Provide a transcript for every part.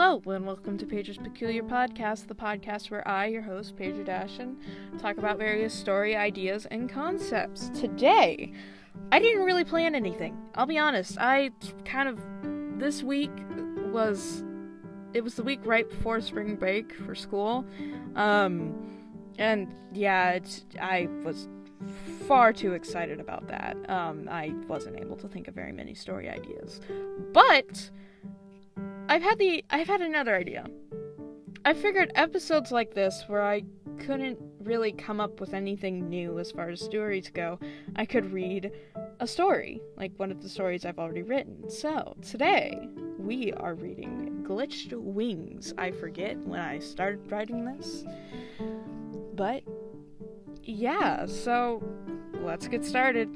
Hello, and welcome to Pager's Peculiar Podcast, the podcast where I, your host, Pager Dashin, talk about various story ideas and concepts. Today, I didn't really plan anything. I'll be honest. I kind of this week was it was the week right before spring break for school. Um and yeah, it's, I was far too excited about that. Um I wasn't able to think of very many story ideas. But I've had the I've had another idea. I figured episodes like this where I couldn't really come up with anything new as far as stories go, I could read a story, like one of the stories I've already written. So, today we are reading Glitched Wings. I forget when I started writing this. But yeah, so let's get started.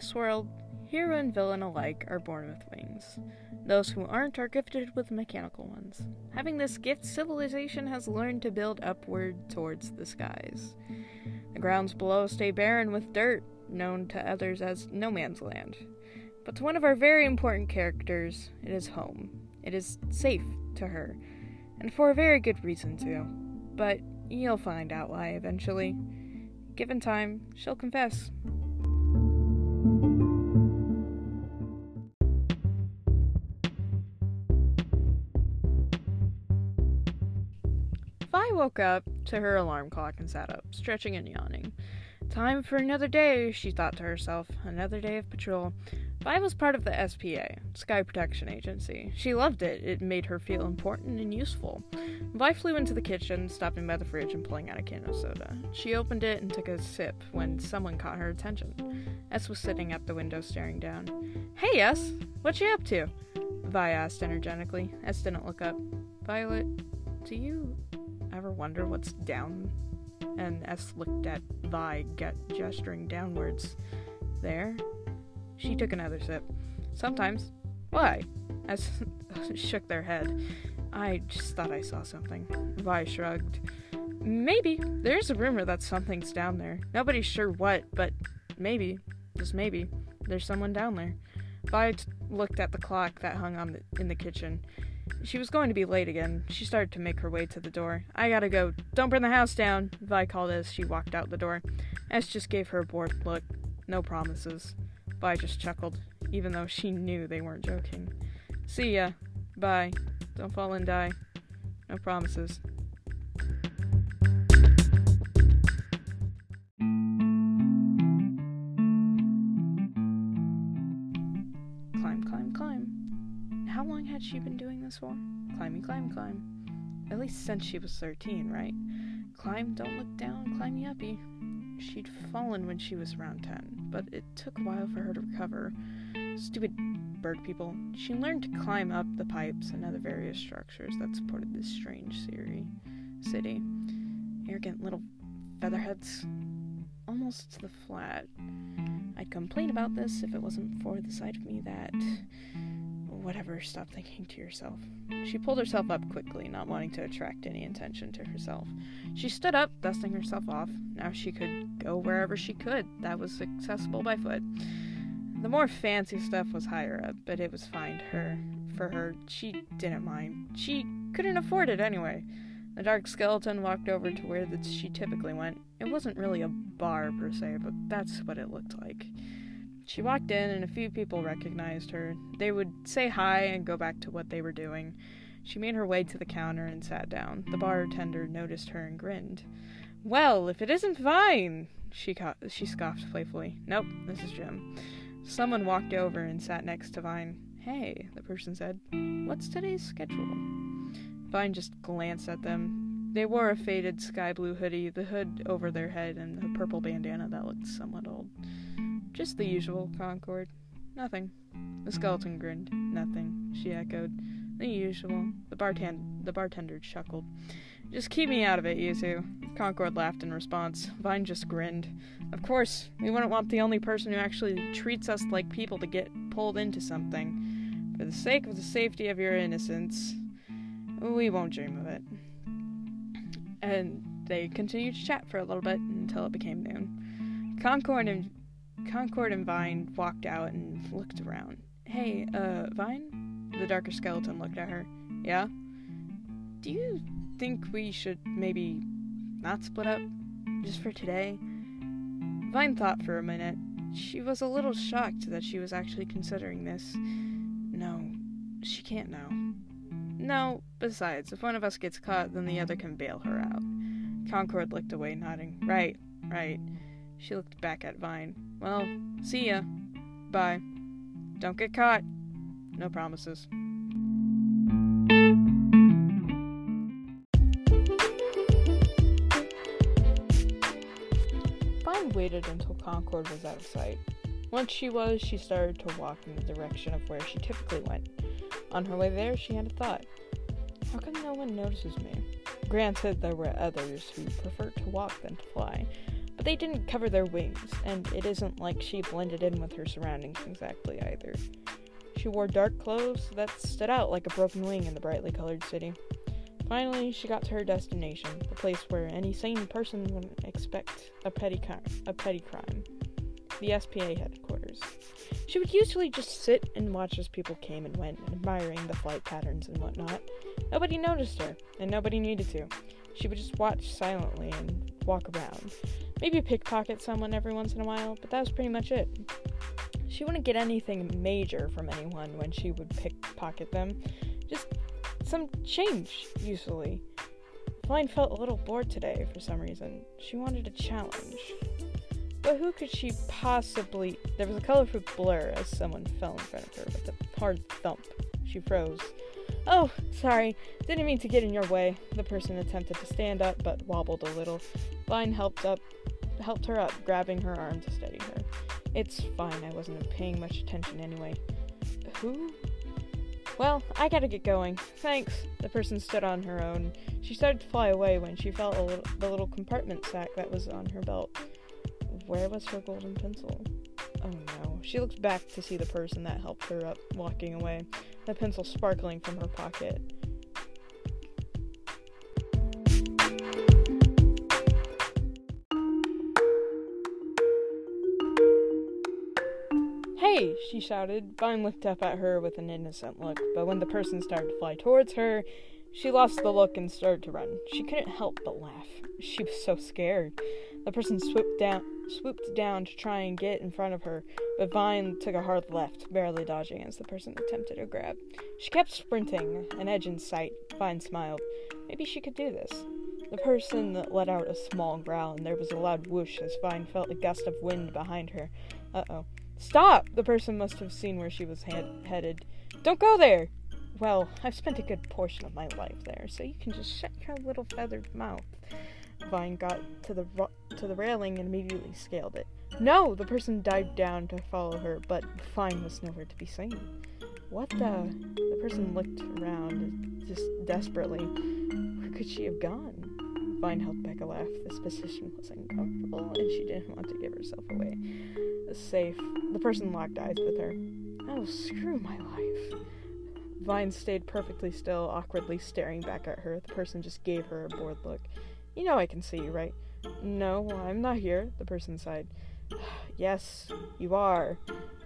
This world, hero and villain alike are born with wings. Those who aren't are gifted with mechanical ones. Having this gift, civilization has learned to build upward towards the skies. The grounds below stay barren with dirt, known to others as no man's land. But to one of our very important characters, it is home. It is safe to her, and for a very good reason, too. But you'll find out why eventually. Given time, she'll confess. Vi woke up to her alarm clock and sat up, stretching and yawning. Time for another day, she thought to herself. Another day of patrol. Vi was part of the SPA, Sky Protection Agency. She loved it. It made her feel important and useful. Vi flew into the kitchen, stopping by the fridge and pulling out a can of soda. She opened it and took a sip when someone caught her attention. S was sitting at the window staring down. Hey, S, what you up to? Vi asked energetically. S didn't look up. Violet, do you ever wonder what's down? And S looked at Vi, gesturing downwards. There? She took another sip. Sometimes. Why? S shook their head. I just thought I saw something. Vi shrugged. Maybe. There's a rumor that something's down there. Nobody's sure what, but maybe, just maybe, there's someone down there. Vi t- looked at the clock that hung on the, in the kitchen. She was going to be late again. She started to make her way to the door. I gotta go. Don't burn the house down, Vi called as she walked out the door. S just gave her a bored look. No promises. Vi just chuckled, even though she knew they weren't joking. See ya. Bye. Don't fall and die. No promises. Climby, climb, climb. At least since she was 13, right? Climb, don't look down, climby uppy. She'd fallen when she was around 10, but it took a while for her to recover. Stupid bird people. She learned to climb up the pipes and other various structures that supported this strange city. City. Arrogant little featherheads. Almost to the flat. I'd complain about this if it wasn't for the side of me that. Whatever, stop thinking to yourself. She pulled herself up quickly, not wanting to attract any attention to herself. She stood up, dusting herself off. Now she could go wherever she could that was accessible by foot. The more fancy stuff was higher up, but it was fine to her. For her, she didn't mind. She couldn't afford it anyway. The dark skeleton walked over to where the, she typically went. It wasn't really a bar per se, but that's what it looked like. She walked in, and a few people recognized her. They would say hi and go back to what they were doing. She made her way to the counter and sat down. The bartender noticed her and grinned. Well, if it isn't Vine! she co- she scoffed playfully. Nope, this is Jim. Someone walked over and sat next to Vine. Hey, the person said. What's today's schedule? Vine just glanced at them. They wore a faded sky blue hoodie, the hood over their head, and a purple bandana that looked somewhat old. Just the usual, Concord. Nothing. The skeleton grinned. Nothing, she echoed. The usual. The bartend the bartender chuckled. Just keep me out of it, you two. Concord laughed in response. Vine just grinned. Of course, we wouldn't want the only person who actually treats us like people to get pulled into something. For the sake of the safety of your innocence, we won't dream of it. And they continued to chat for a little bit until it became noon. Concord and Concord and Vine walked out and looked around. Hey, uh, Vine? The darker skeleton looked at her. Yeah? Do you think we should maybe not split up? Just for today? Vine thought for a minute. She was a little shocked that she was actually considering this. No, she can't now. No, besides, if one of us gets caught, then the other can bail her out. Concord looked away, nodding. Right, right. She looked back at Vine. Well, see ya. Bye. Don't get caught. No promises. Vine waited until Concord was out of sight. Once she was, she started to walk in the direction of where she typically went. On her way there, she had a thought. How come no one notices me? Granted, there were others who preferred to walk than to fly, but they didn't cover their wings, and it isn't like she blended in with her surroundings exactly either. She wore dark clothes that stood out like a broken wing in the brightly colored city. Finally, she got to her destination, the place where any sane person would expect a petty, ki- a petty crime the SPA headquarters. She would usually just sit and watch as people came and went, admiring the flight patterns and whatnot. Nobody noticed her, and nobody needed to. She would just watch silently and walk around. Maybe pickpocket someone every once in a while, but that was pretty much it. She wouldn't get anything major from anyone when she would pickpocket them. Just some change, usually. Vine felt a little bored today for some reason. She wanted a challenge. But who could she possibly. There was a colorful blur as someone fell in front of her with a hard thump. She froze. Oh, sorry. Didn't mean to get in your way. The person attempted to stand up but wobbled a little. Vine helped up helped her up, grabbing her arm to steady her. It's fine, I wasn't paying much attention anyway. Who? Well, I gotta get going. Thanks. The person stood on her own. She started to fly away when she felt little, the little compartment sack that was on her belt. Where was her golden pencil? Oh no. She looks back to see the person that helped her up, walking away, the pencil sparkling from her pocket. Hey! she shouted. Vine looked up at her with an innocent look, but when the person started to fly towards her, she lost the look and started to run. She couldn't help but laugh. She was so scared. The person swooped down swooped down to try and get in front of her, but Vine took a hard left, barely dodging as the person attempted to grab. She kept sprinting, an edge in sight. Vine smiled. Maybe she could do this. The person let out a small growl, and there was a loud whoosh as Vine felt a gust of wind behind her. Uh oh. Stop! The person must have seen where she was head- headed. Don't go there! Well, I've spent a good portion of my life there, so you can just shut your little feathered mouth. Vine got to the to the railing and immediately scaled it. No! The person dived down to follow her, but Vine was nowhere to be seen. What the? The person looked around just desperately. Where could she have gone? Vine held back a laugh. This position was uncomfortable, and she didn't want to give herself away. Safe. The person locked eyes with her. Oh, screw my life. Vine stayed perfectly still, awkwardly staring back at her. The person just gave her a bored look. You know I can see you, right? No, I'm not here, the person sighed. yes, you are.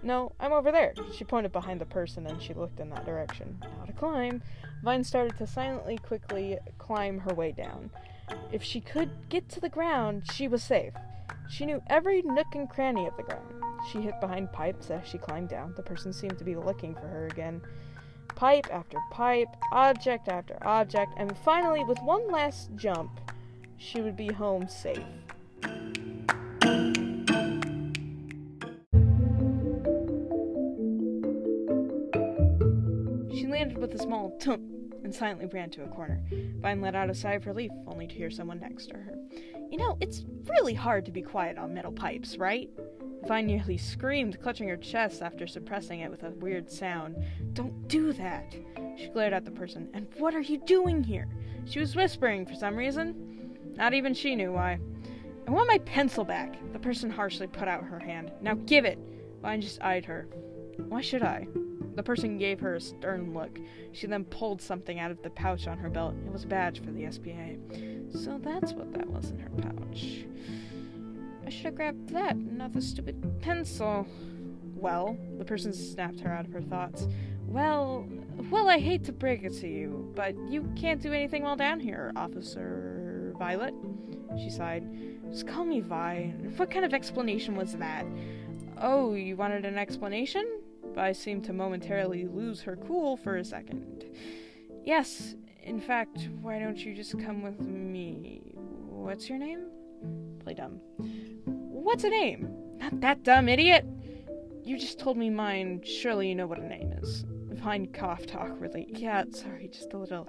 No, I'm over there. She pointed behind the person and she looked in that direction. Now to climb. Vine started to silently, quickly climb her way down. If she could get to the ground, she was safe. She knew every nook and cranny of the ground. She hid behind pipes as she climbed down. The person seemed to be looking for her again. Pipe after pipe, object after object, and finally, with one last jump, she would be home safe. She landed with a small thump and silently ran to a corner. Vine let out a sigh of relief, only to hear someone next to her. You know, it's really hard to be quiet on metal pipes, right? Vine nearly screamed, clutching her chest after suppressing it with a weird sound. Don't do that! She glared at the person. And what are you doing here? She was whispering for some reason. Not even she knew why. I want my pencil back. The person harshly put out her hand. Now give it. Vine just eyed her. Why should I? The person gave her a stern look. She then pulled something out of the pouch on her belt. It was a badge for the SPA. So that's what that was in her pouch. I should have grabbed that, not the stupid pencil. Well, the person snapped her out of her thoughts. Well, well, I hate to break it to you, but you can't do anything while down here, Officer Violet. She sighed. Just call me Vi. What kind of explanation was that? Oh, you wanted an explanation? Vi seemed to momentarily lose her cool for a second. Yes, in fact, why don't you just come with me? What's your name? Play dumb. What's a name? Not that dumb, idiot! You just told me mine. Surely you know what a name is. Vine coughed awkwardly. Yeah, sorry, just a little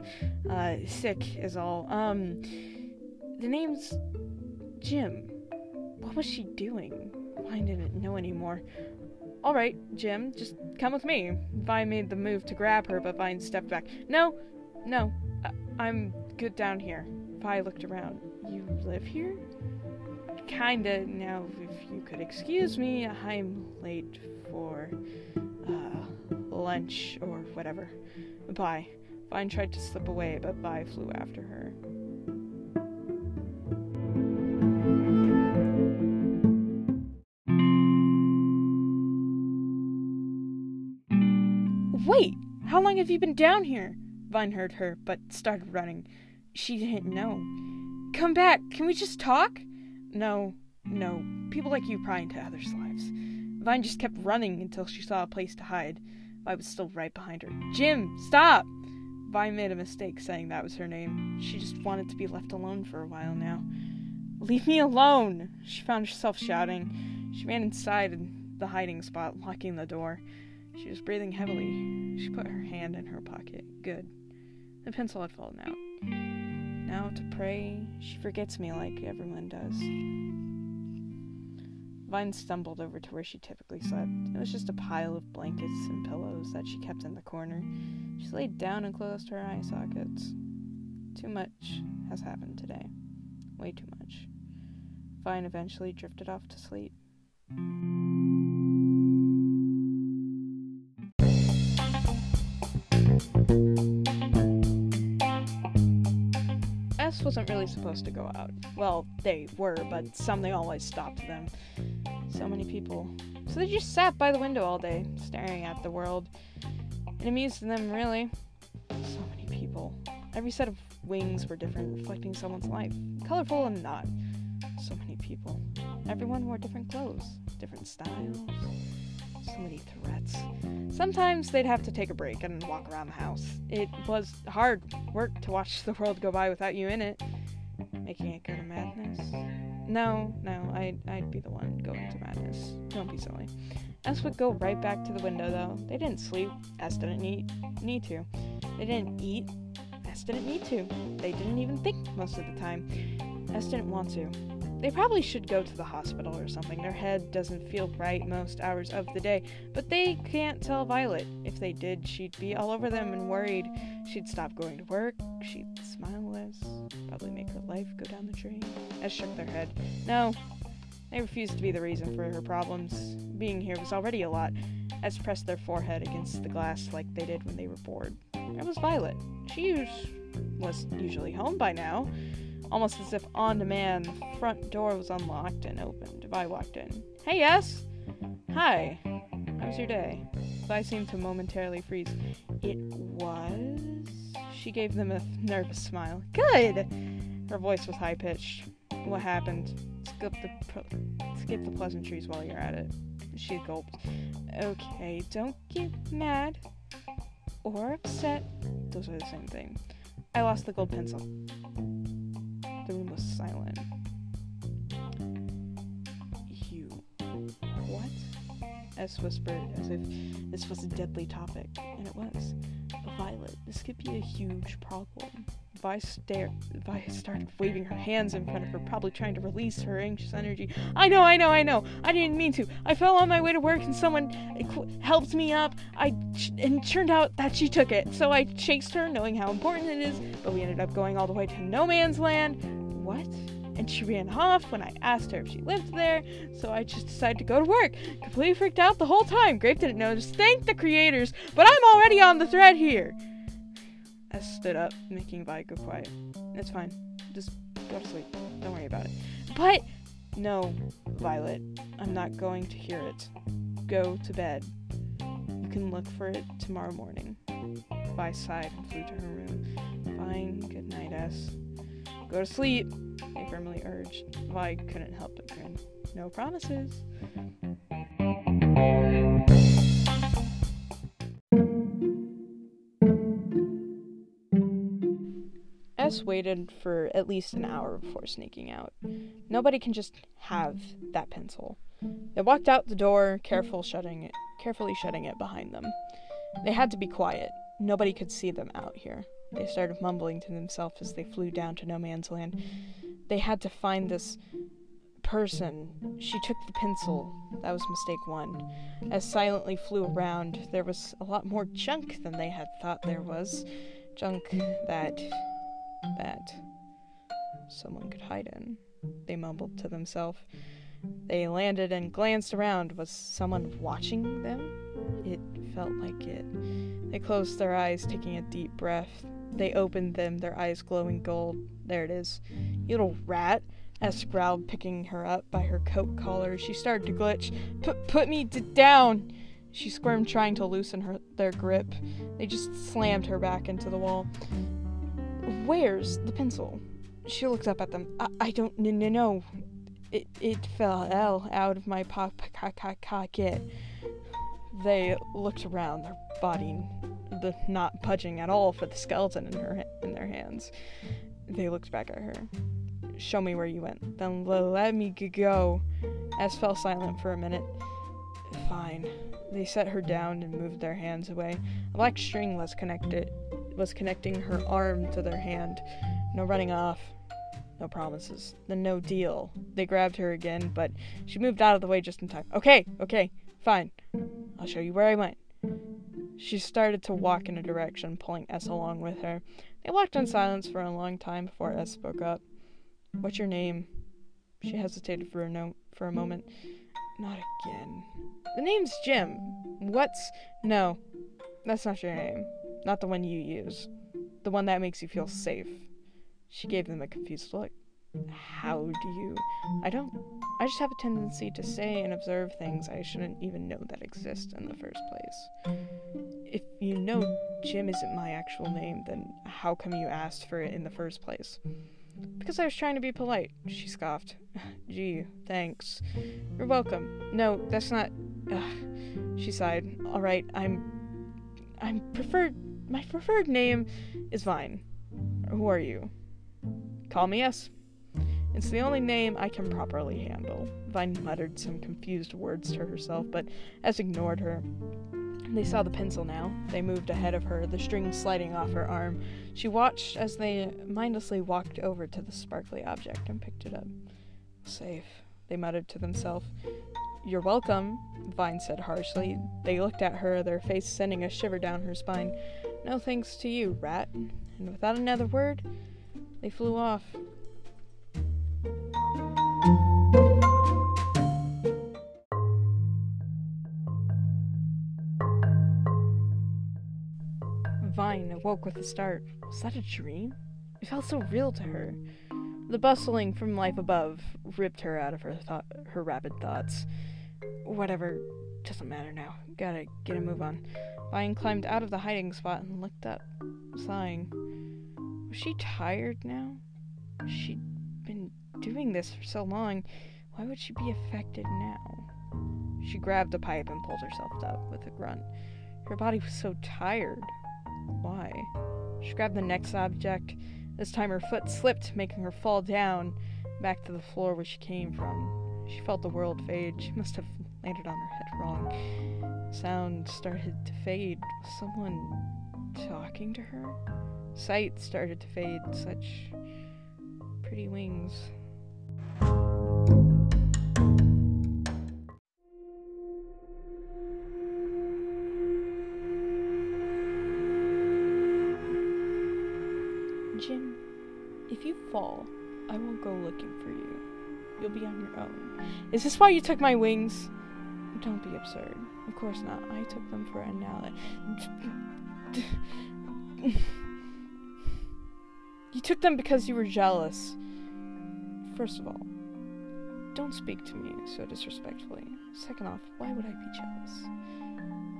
uh, sick is all. Um, the name's Jim. What was she doing? Vine didn't know anymore. All right, Jim, just come with me. Vine made the move to grab her, but Vine stepped back. No, no, I- am good down here. Vi looked around. You live here? Kinda. Now, if you could excuse me, I'm late for uh, lunch or whatever. Bye. Vine tried to slip away, but Vi flew after her. How long have you been down here? Vine heard her, but started running. She didn't know. Come back! Can we just talk? No, no. People like you pry into others' lives. Vine just kept running until she saw a place to hide. Vi was still right behind her. Jim, stop! Vine made a mistake saying that was her name. She just wanted to be left alone for a while now. Leave me alone! She found herself shouting. She ran inside the hiding spot, locking the door. She was breathing heavily. She put her hand in her pocket. Good. The pencil had fallen out. Now to pray, she forgets me like everyone does. Vine stumbled over to where she typically slept. It was just a pile of blankets and pillows that she kept in the corner. She laid down and closed her eye sockets. Too much has happened today. Way too much. Vine eventually drifted off to sleep. Wasn't really supposed to go out. Well, they were, but something always stopped them. So many people. So they just sat by the window all day, staring at the world. It amused them, really. So many people. Every set of wings were different, reflecting someone's life. Colorful and not. So many people. Everyone wore different clothes, different styles so many threats. Sometimes they'd have to take a break and walk around the house. It was hard work to watch the world go by without you in it. Making it go to madness? No, no, I'd, I'd be the one going to madness. Don't be silly. S would go right back to the window, though. They didn't sleep. S didn't need, need to. They didn't eat. S didn't need to. They didn't even think most of the time. S didn't want to. They probably should go to the hospital or something. Their head doesn't feel right most hours of the day. But they can't tell Violet. If they did, she'd be all over them and worried. She'd stop going to work. She'd smile less. Probably make her life go down the drain. S shook their head. No. They refused to be the reason for her problems. Being here was already a lot. S pressed their forehead against the glass like they did when they were bored. It was Violet. She was usually home by now. Almost as if on demand, the front door was unlocked and opened. Vi walked in. Hey, yes? Hi. How's your day? Vi seemed to momentarily freeze. It was? She gave them a nervous smile. Good! Her voice was high pitched. What happened? Skip the, skip the pleasantries while you're at it. She gulped. Okay, don't get mad or upset. Those are the same thing. I lost the gold pencil. The room was silent. You. What? S whispered, as if this was a deadly topic, and it was. Violet, this could be a huge problem. Vi, stared, Vi started waving her hands in front of her, probably trying to release her anxious energy. I know, I know, I know. I didn't mean to. I fell on my way to work and someone helped me up. I and it turned out that she took it. So I chased her, knowing how important it is. But we ended up going all the way to no man's land. What? And she ran off when I asked her if she lived there, so I just decided to go to work. Completely freaked out the whole time. Grape didn't notice. Thank the creators, but I'm already on the thread here. S stood up, making Vi go quiet. It's fine. Just go to sleep. Don't worry about it. But No, Violet, I'm not going to hear it. Go to bed. You can look for it tomorrow morning. Vi sighed and flew to her room. Fine, good night, S. Go to sleep, they firmly urged. Vi couldn't help but grin. No promises. S waited for at least an hour before sneaking out. Nobody can just have that pencil. They walked out the door, careful shutting it, carefully shutting it behind them. They had to be quiet. Nobody could see them out here. They started mumbling to themselves as they flew down to no man's land. They had to find this person. She took the pencil. That was mistake one. S silently flew around, there was a lot more junk than they had thought there was. Junk that that someone could hide in. They mumbled to themselves. They landed and glanced around. Was someone watching them? It felt like it. They closed their eyes, taking a deep breath. They opened them, their eyes glowing gold. There it is. You little rat. S growled, picking her up by her coat collar. She started to glitch. Put put me d- down. She squirmed, trying to loosen her their grip. They just slammed her back into the wall. Where's the pencil? She looked up at them. I, I don't know. No, it it fell out of my pocket. They looked around, their body the not budging at all for the skeleton in her in their hands. They looked back at her. Show me where you went. Then let me go. S fell silent for a minute. Fine. They set her down and moved their hands away. A black string was connected was connecting her arm to their hand. No running off. No promises. The no deal. They grabbed her again, but she moved out of the way just in time. Okay, okay, fine. I'll show you where I went. She started to walk in a direction, pulling S along with her. They walked in silence for a long time before S spoke up. What's your name? She hesitated for a no- for a moment. Not again. The name's Jim. What's no? That's not your name. Not the one you use. The one that makes you feel safe. She gave them a confused look. How do you? I don't. I just have a tendency to say and observe things I shouldn't even know that exist in the first place. If you know Jim isn't my actual name, then how come you asked for it in the first place? Because I was trying to be polite, she scoffed. Gee, thanks. You're welcome. No, that's not. Ugh. She sighed. All right, I'm. I'm preferred my preferred name is Vine. Who are you? Call me S. It's the only name I can properly handle. Vine muttered some confused words to herself, but S ignored her. They saw the pencil now. They moved ahead of her, the string sliding off her arm. She watched as they mindlessly walked over to the sparkly object and picked it up. Safe, they muttered to themselves. You're welcome, Vine said harshly. They looked at her, their face sending a shiver down her spine. No thanks to you, rat. And without another word, they flew off. Vine awoke with a start. Was that a dream? It felt so real to her. The bustling from life above ripped her out of her thought, her rapid thoughts. Whatever, doesn't matter now. Gotta get a move on. Vine climbed out of the hiding spot and looked up, sighing. Was she tired now? She'd been doing this for so long. Why would she be affected now? She grabbed a pipe and pulled herself up with a grunt. Her body was so tired. Why? She grabbed the next object. This time her foot slipped, making her fall down back to the floor where she came from. She felt the world fade. She must have landed on her head wrong. Sound started to fade. Was someone talking to her? Sight started to fade. Such pretty wings. Jim, if you fall, I won't go looking for you. You'll be on your own. Is this why you took my wings? Don't be absurd. Of course not. I took them for another. you took them because you were jealous. First of all, don't speak to me so disrespectfully. Second off, why would I be jealous?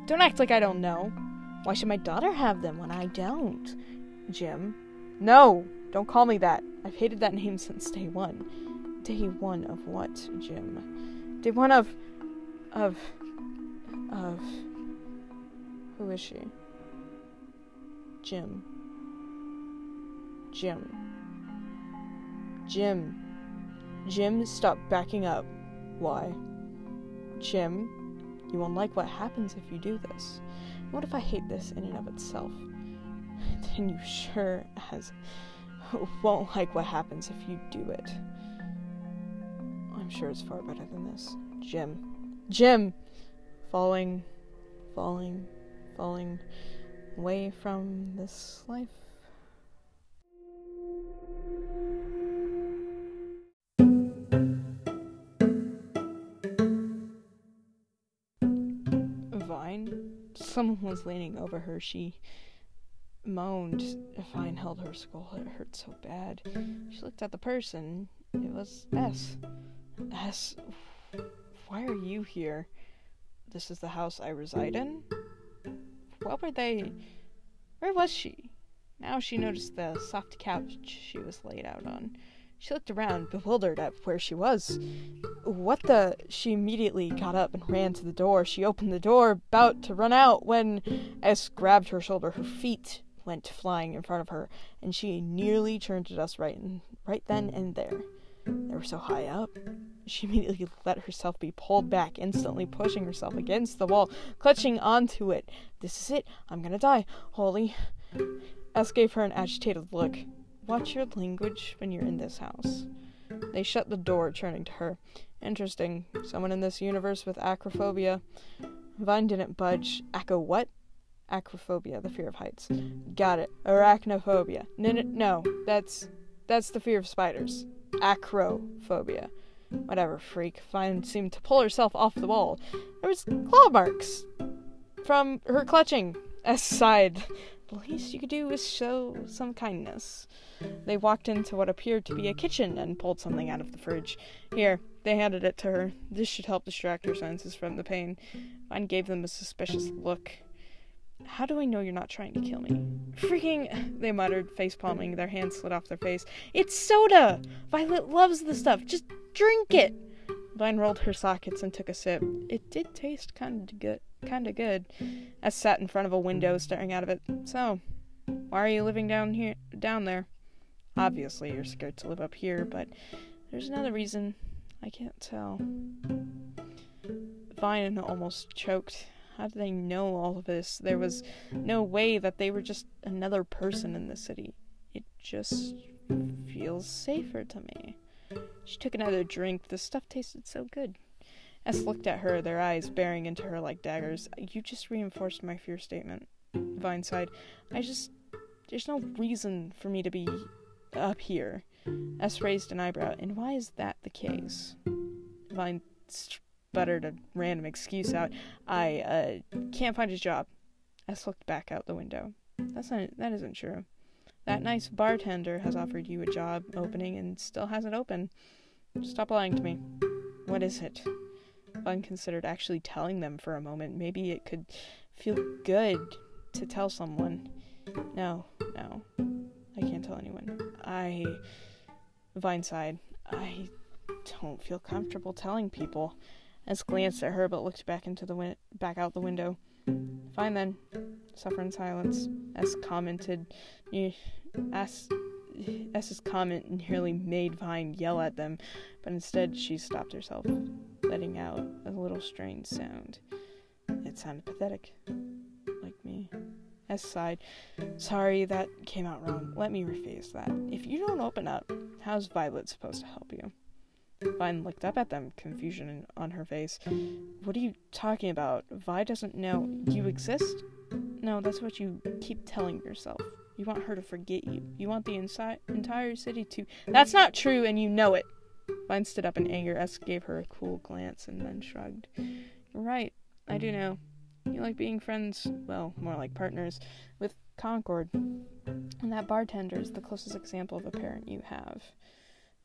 Don't act like I don't know. Why should my daughter have them when I don't? Jim. No! Don't call me that. I've hated that name since day one. Day one of what, Jim? Day one of. of. of. Who is she? Jim. Jim. Jim. Jim, stop backing up. Why? Jim, you won't like what happens if you do this. What if I hate this in and of itself? Then you sure as won't like what happens if you do it. I'm sure it's far better than this. Jim. Jim! Falling, falling, falling away from this life. Vine? Someone was leaning over her. She moaned. Vine held her skull. It hurt so bad. She looked at the person. It was S. S. Why are you here? This is the house I reside in? What were they? Where was she? Now she noticed the soft couch she was laid out on. She looked around, bewildered at where she was. What the? She immediately got up and ran to the door. She opened the door, about to run out, when S grabbed her shoulder. Her feet went flying in front of her, and she nearly turned to dust right, in, right then and there. They were so high up. She immediately let herself be pulled back, instantly pushing herself against the wall, clutching onto it. This is it. I'm gonna die. Holy. S gave her an agitated look. Watch your language when you're in this house. They shut the door, turning to her. Interesting. Someone in this universe with acrophobia. Vine didn't budge. Echo what? Acrophobia, the mm. fear of heights. Got it. Arachnophobia. No, no, no. That's that's the fear of spiders. Acrophobia. Whatever, freak. Vine seemed to pull herself off the wall. There was claw marks from her clutching. aside. The least you could do is show some kindness. They walked into what appeared to be a kitchen and pulled something out of the fridge. Here, they handed it to her. This should help distract her senses from the pain. Vine gave them a suspicious look. How do I know you're not trying to kill me? Freaking, they muttered, face palming, their hands slid off their face. It's soda! Violet loves the stuff. Just drink it! Vine rolled her sockets and took a sip. It did taste kind of good. Kind of good. I sat in front of a window, staring out of it. So, why are you living down here, down there? Obviously, you're scared to live up here, but there's another reason. I can't tell. Vine almost choked. How did they know all of this? There was mm. no way that they were just another person in the city. It just feels safer to me. She took another drink. The stuff tasted so good. S looked at her, their eyes bearing into her like daggers. You just reinforced my fear statement. Vine sighed. I just. There's no reason for me to be up here. S raised an eyebrow. And why is that the case? Vine sputtered a random excuse out. I, uh, can't find a job. S looked back out the window. That's not. That isn't true. That nice bartender has offered you a job opening and still hasn't opened. Stop lying to me. What is it? Vine considered actually telling them for a moment. Maybe it could feel good to tell someone. No, no. I can't tell anyone. I. Vine sighed. I don't feel comfortable telling people. S glanced at her but looked back into the win- back out the window. Fine then. Suffer in silence. S commented. S S's comment nearly made Vine yell at them, but instead she stopped herself, letting out a little strange sound. It sounded pathetic, like me. S sighed. Sorry, that came out wrong. Let me rephrase that. If you don't open up, how's Violet supposed to help you? Vine looked up at them, confusion on her face. What are you talking about? Vi doesn't know you exist? No, that's what you keep telling yourself. You want her to forget you. You want the insi- entire city to. That's not true, and you know it. Vine stood up in anger. S gave her a cool glance and then shrugged. You're right. I do know. You like being friends, well, more like partners, with Concord. And that bartender is the closest example of a parent you have.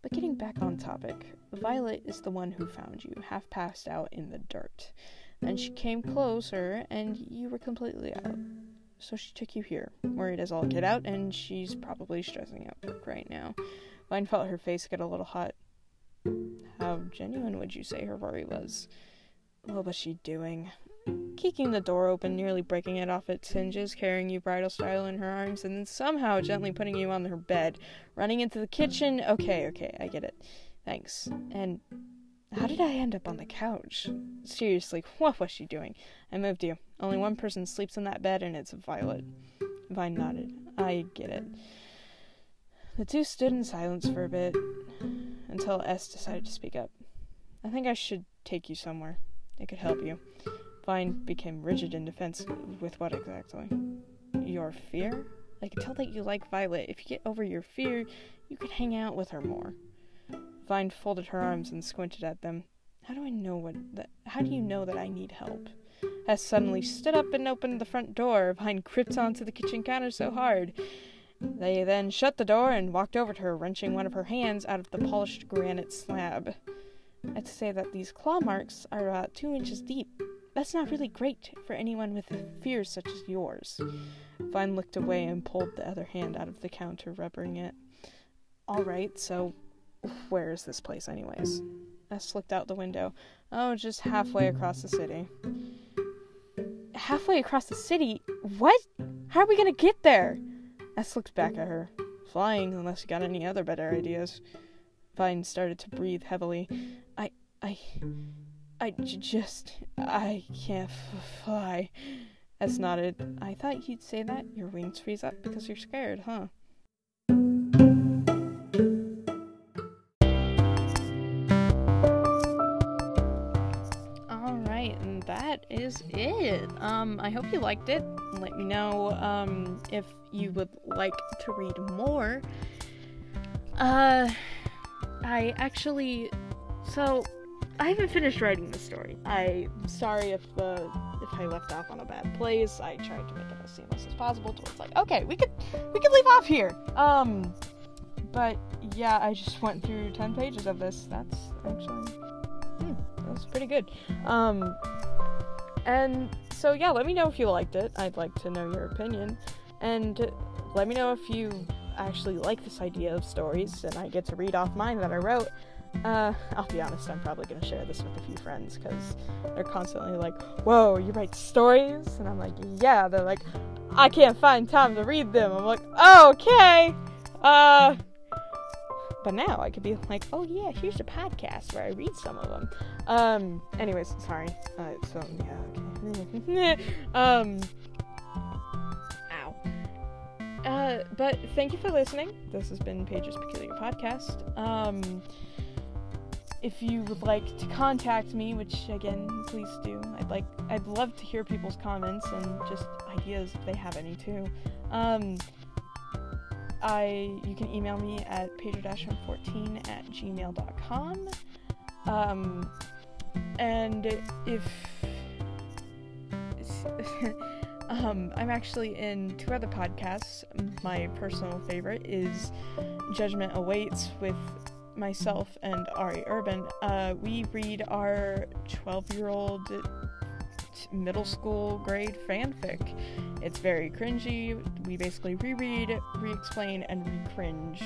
But getting back on topic, Violet is the one who found you, half passed out in the dirt. Then she came closer, and you were completely out. So she took you here, worried as all get out, and she's probably stressing out work right now. Vine felt her face get a little hot. How genuine would you say her worry was? What was she doing? Kicking the door open, nearly breaking it off its hinges, carrying you bridal style in her arms, and then somehow gently putting you on her bed, running into the kitchen. Okay, okay, I get it. Thanks. And how did I end up on the couch? Seriously, what was she doing? I moved you. Only one person sleeps in that bed, and it's Violet. Vine nodded. I get it. The two stood in silence for a bit until S decided to speak up. I think I should take you somewhere. It could help you. Vine became rigid in defense. With what exactly? Your fear? I can tell that you like Violet. If you get over your fear, you could hang out with her more. Vine folded her arms and squinted at them. How do I know what that how do you know that I need help? S suddenly stood up and opened the front door. Vine gripped onto the kitchen counter so hard. They then shut the door and walked over to her, wrenching one of her hands out of the polished granite slab. I'd say that these claw marks are about two inches deep. That's not really great for anyone with fears such as yours. Vine looked away and pulled the other hand out of the counter, rubbing it. All right, so where is this place, anyways? S looked out the window. Oh, just halfway across the city. Halfway across the city? What? How are we gonna get there? S looked back at her. Flying, unless you got any other better ideas. Vine started to breathe heavily. I, I, I j- just, I can't f- fly. S nodded. I thought you'd say that. Your wings freeze up because you're scared, huh? Alright, and that is it. Um, I hope you liked it. Let me know, um, if you would like to read more. Uh, I actually, so I haven't finished writing the story. I'm sorry if the if I left off on a bad place. I tried to make it as seamless as possible. It's like, okay, we could we could leave off here. Um, but yeah, I just went through ten pages of this. That's actually hmm, that's pretty good. Um, and so yeah, let me know if you liked it. I'd like to know your opinion, and let me know if you actually like this idea of stories and I get to read off mine that I wrote. Uh, I'll be honest, I'm probably gonna share this with a few friends because they're constantly like, Whoa, you write stories? And I'm like, Yeah. They're like, I can't find time to read them. I'm like, oh, okay. Uh, but now I could be like, Oh, yeah, here's a podcast where I read some of them. Um, anyways, sorry. Uh, so, yeah, okay. um, ow. Uh, but thank you for listening. This has been Pages Peculiar Podcast. Um, if you would like to contact me, which again, please do. I'd like, I'd love to hear people's comments and just ideas if they have any too. Um, I, you can email me at pager-14 at gmail.com. Um, and if um, I'm actually in two other podcasts. My personal favorite is Judgment Awaits with myself and Ari Urban. Uh, we read our 12 year old middle school grade fanfic. It's very cringy. We basically reread, re explain, and re cringe.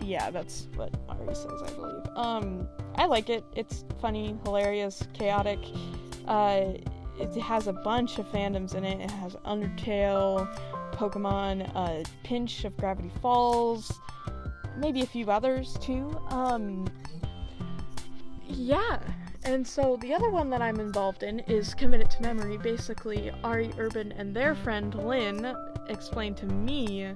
Yeah, that's what Ari says, I believe. Um, I like it. It's funny, hilarious, chaotic. Uh, it has a bunch of fandoms in it. It has Undertale, Pokemon, a pinch of Gravity Falls, maybe a few others too. Um, yeah. And so the other one that I'm involved in is Committed to Memory. Basically, Ari Urban and their friend Lynn explained to me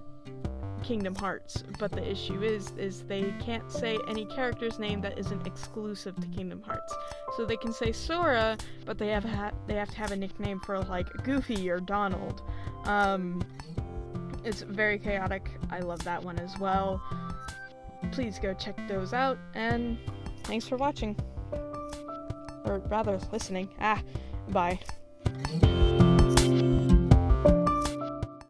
Kingdom Hearts, but the issue is is they can't say any character's name that isn't exclusive to Kingdom Hearts. So they can say Sora, but they have ha- they have to have a nickname for like Goofy or Donald. Um, it's very chaotic. I love that one as well please go check those out, and thanks for watching. Or rather, listening. Ah, bye.